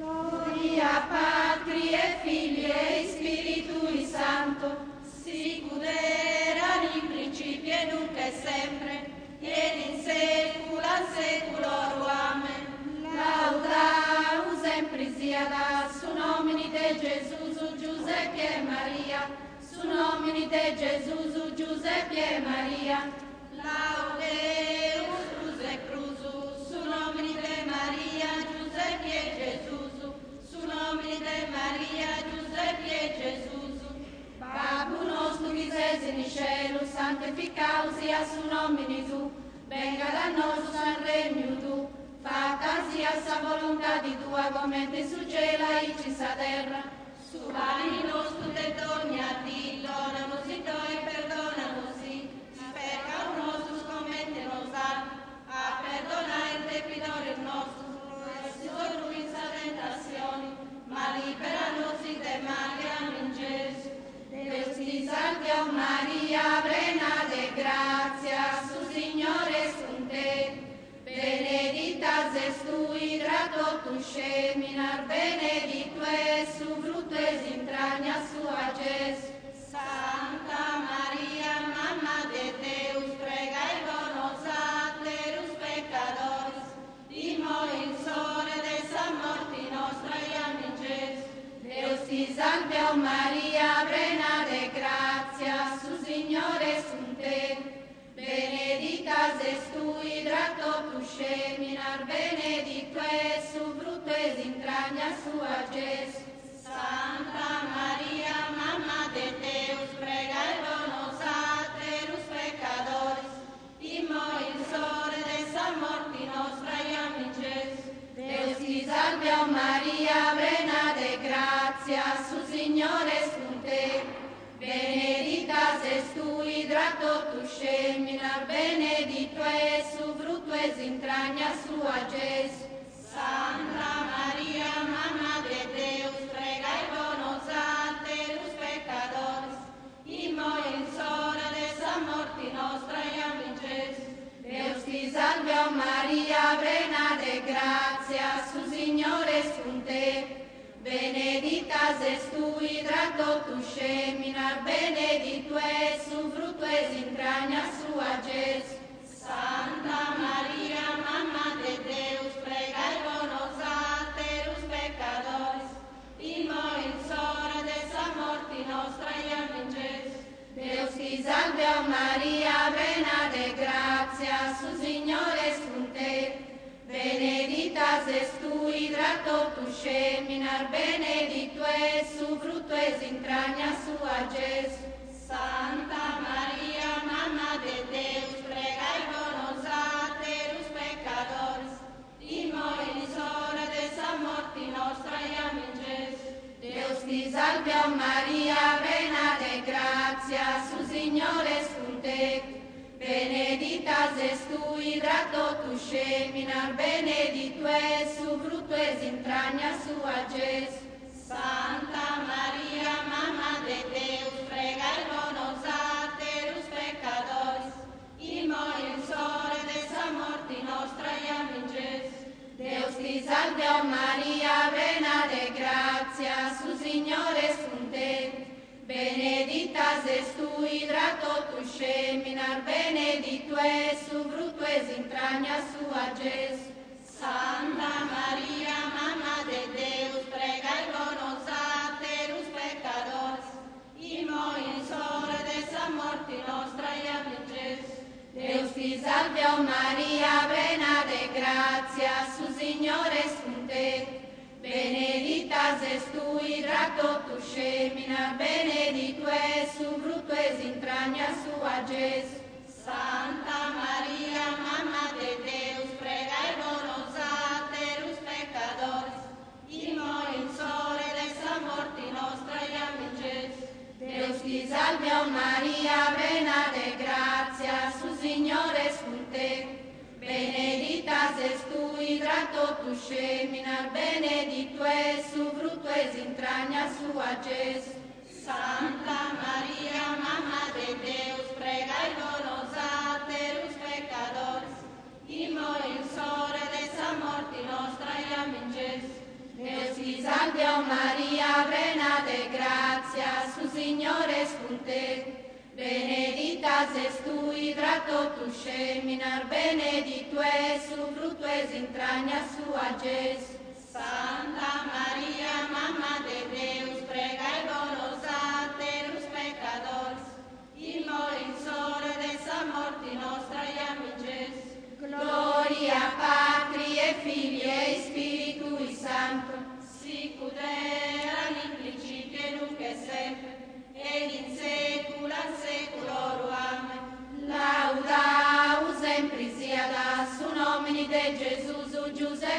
Gloria Patri e Figli e Spiritui Santo, sicut erat in principio e nunc et sempre, et in saecula saeculorum. Amen. Laudamus sempre siada su nomini de Jesus, Giuseppe e Maria, su nomini de Jesus, Giuseppe e Maria. Laudemus su nomini tu, venga da nos san regno tu, fatta sia sa volontà di tua come te su cielo e ci sa terra. Su pani nostro te doni a ti, donamus i toi, totus seminar, benedicto es es entraña sua. Santa Maria, Mamma de Deus, prega i bonos aterus pecadores, dimo in sore de sa nostra, amen Gesù. Deus ti salve, o Maria, plena de gratia, su Signore con te. Benedicta es tu hidra totus seminar, benedicto es sua, Gesù. Santa Maria, Mamma de Deus, prega i bonos aterus pecadores, dimo in sore de sa morti nostra, e amen Gesù. Deus ti salve, o Maria, plena de gratia, su Signore es con te. Benedicta es tu hidra totus seminar, benedicto es su fruto es entraña sua, Gesù. Santa hidra totus seminar, benedicto es su fruto es entraña sua, Gesù. Santa Maria, Mamma de Deus, prega i bonos aterus pecadores, imo in sora de sa morti nostra, e amen Gesù. Deus ti salve, o Maria, plena de gratia, su Signore es con. Benedicta es tu hidra totus seminar, benedicto es su fruto es entraña sua, Gesù. Santa Maria, Mamma de Deus, prega i bonos aterus pecadores, imo in sora de sa morti nostra, e amen Gesù. Deus ti salve, Maria, plena de gratia, su Signore es con te. Benedicta es tu hidra totus seminar, benedicto es su fruto es entraña sua, Gesù. Santa Maria, Mamma de Deus, prega i bonos aterus pecadores, imo in sore de sa morti nostra, amen Gesù. Deus ti salve, o Maria, plena de gratia, seminar, es su fruto es entraña sua, Gesù. Santa Maria, Mamma de Deus, prega i bonos aterus pecadores, imo in sore de sa morti nostra, amen Gesù. Deus ti salve, o Maria, plena de gratia, su Signore es con te. Benedicta es tu seminar, benedicto es su fruto es Santa Maria, Mamma de Deus, prega i bonos aterus pecadores, imo in sore de sa morti nostra, amen Gesù. Deus ti salve, o Maria, plena de gratia, su Signore es con te. Benedicta es tu hidra totus seminar, benedicto es su fruto es entraña sua, Gesù. Santa Maria, Mamma de Deus, Maria, plena de gratia, su Signore te. Benedicta ses tui tra totus seminar, benedictus es su fructo es entraña sua, Gesù. Santa Maria,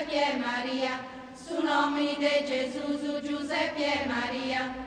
Giuseppe e Maria, su nomini de Gesù, Giuseppe e Maria.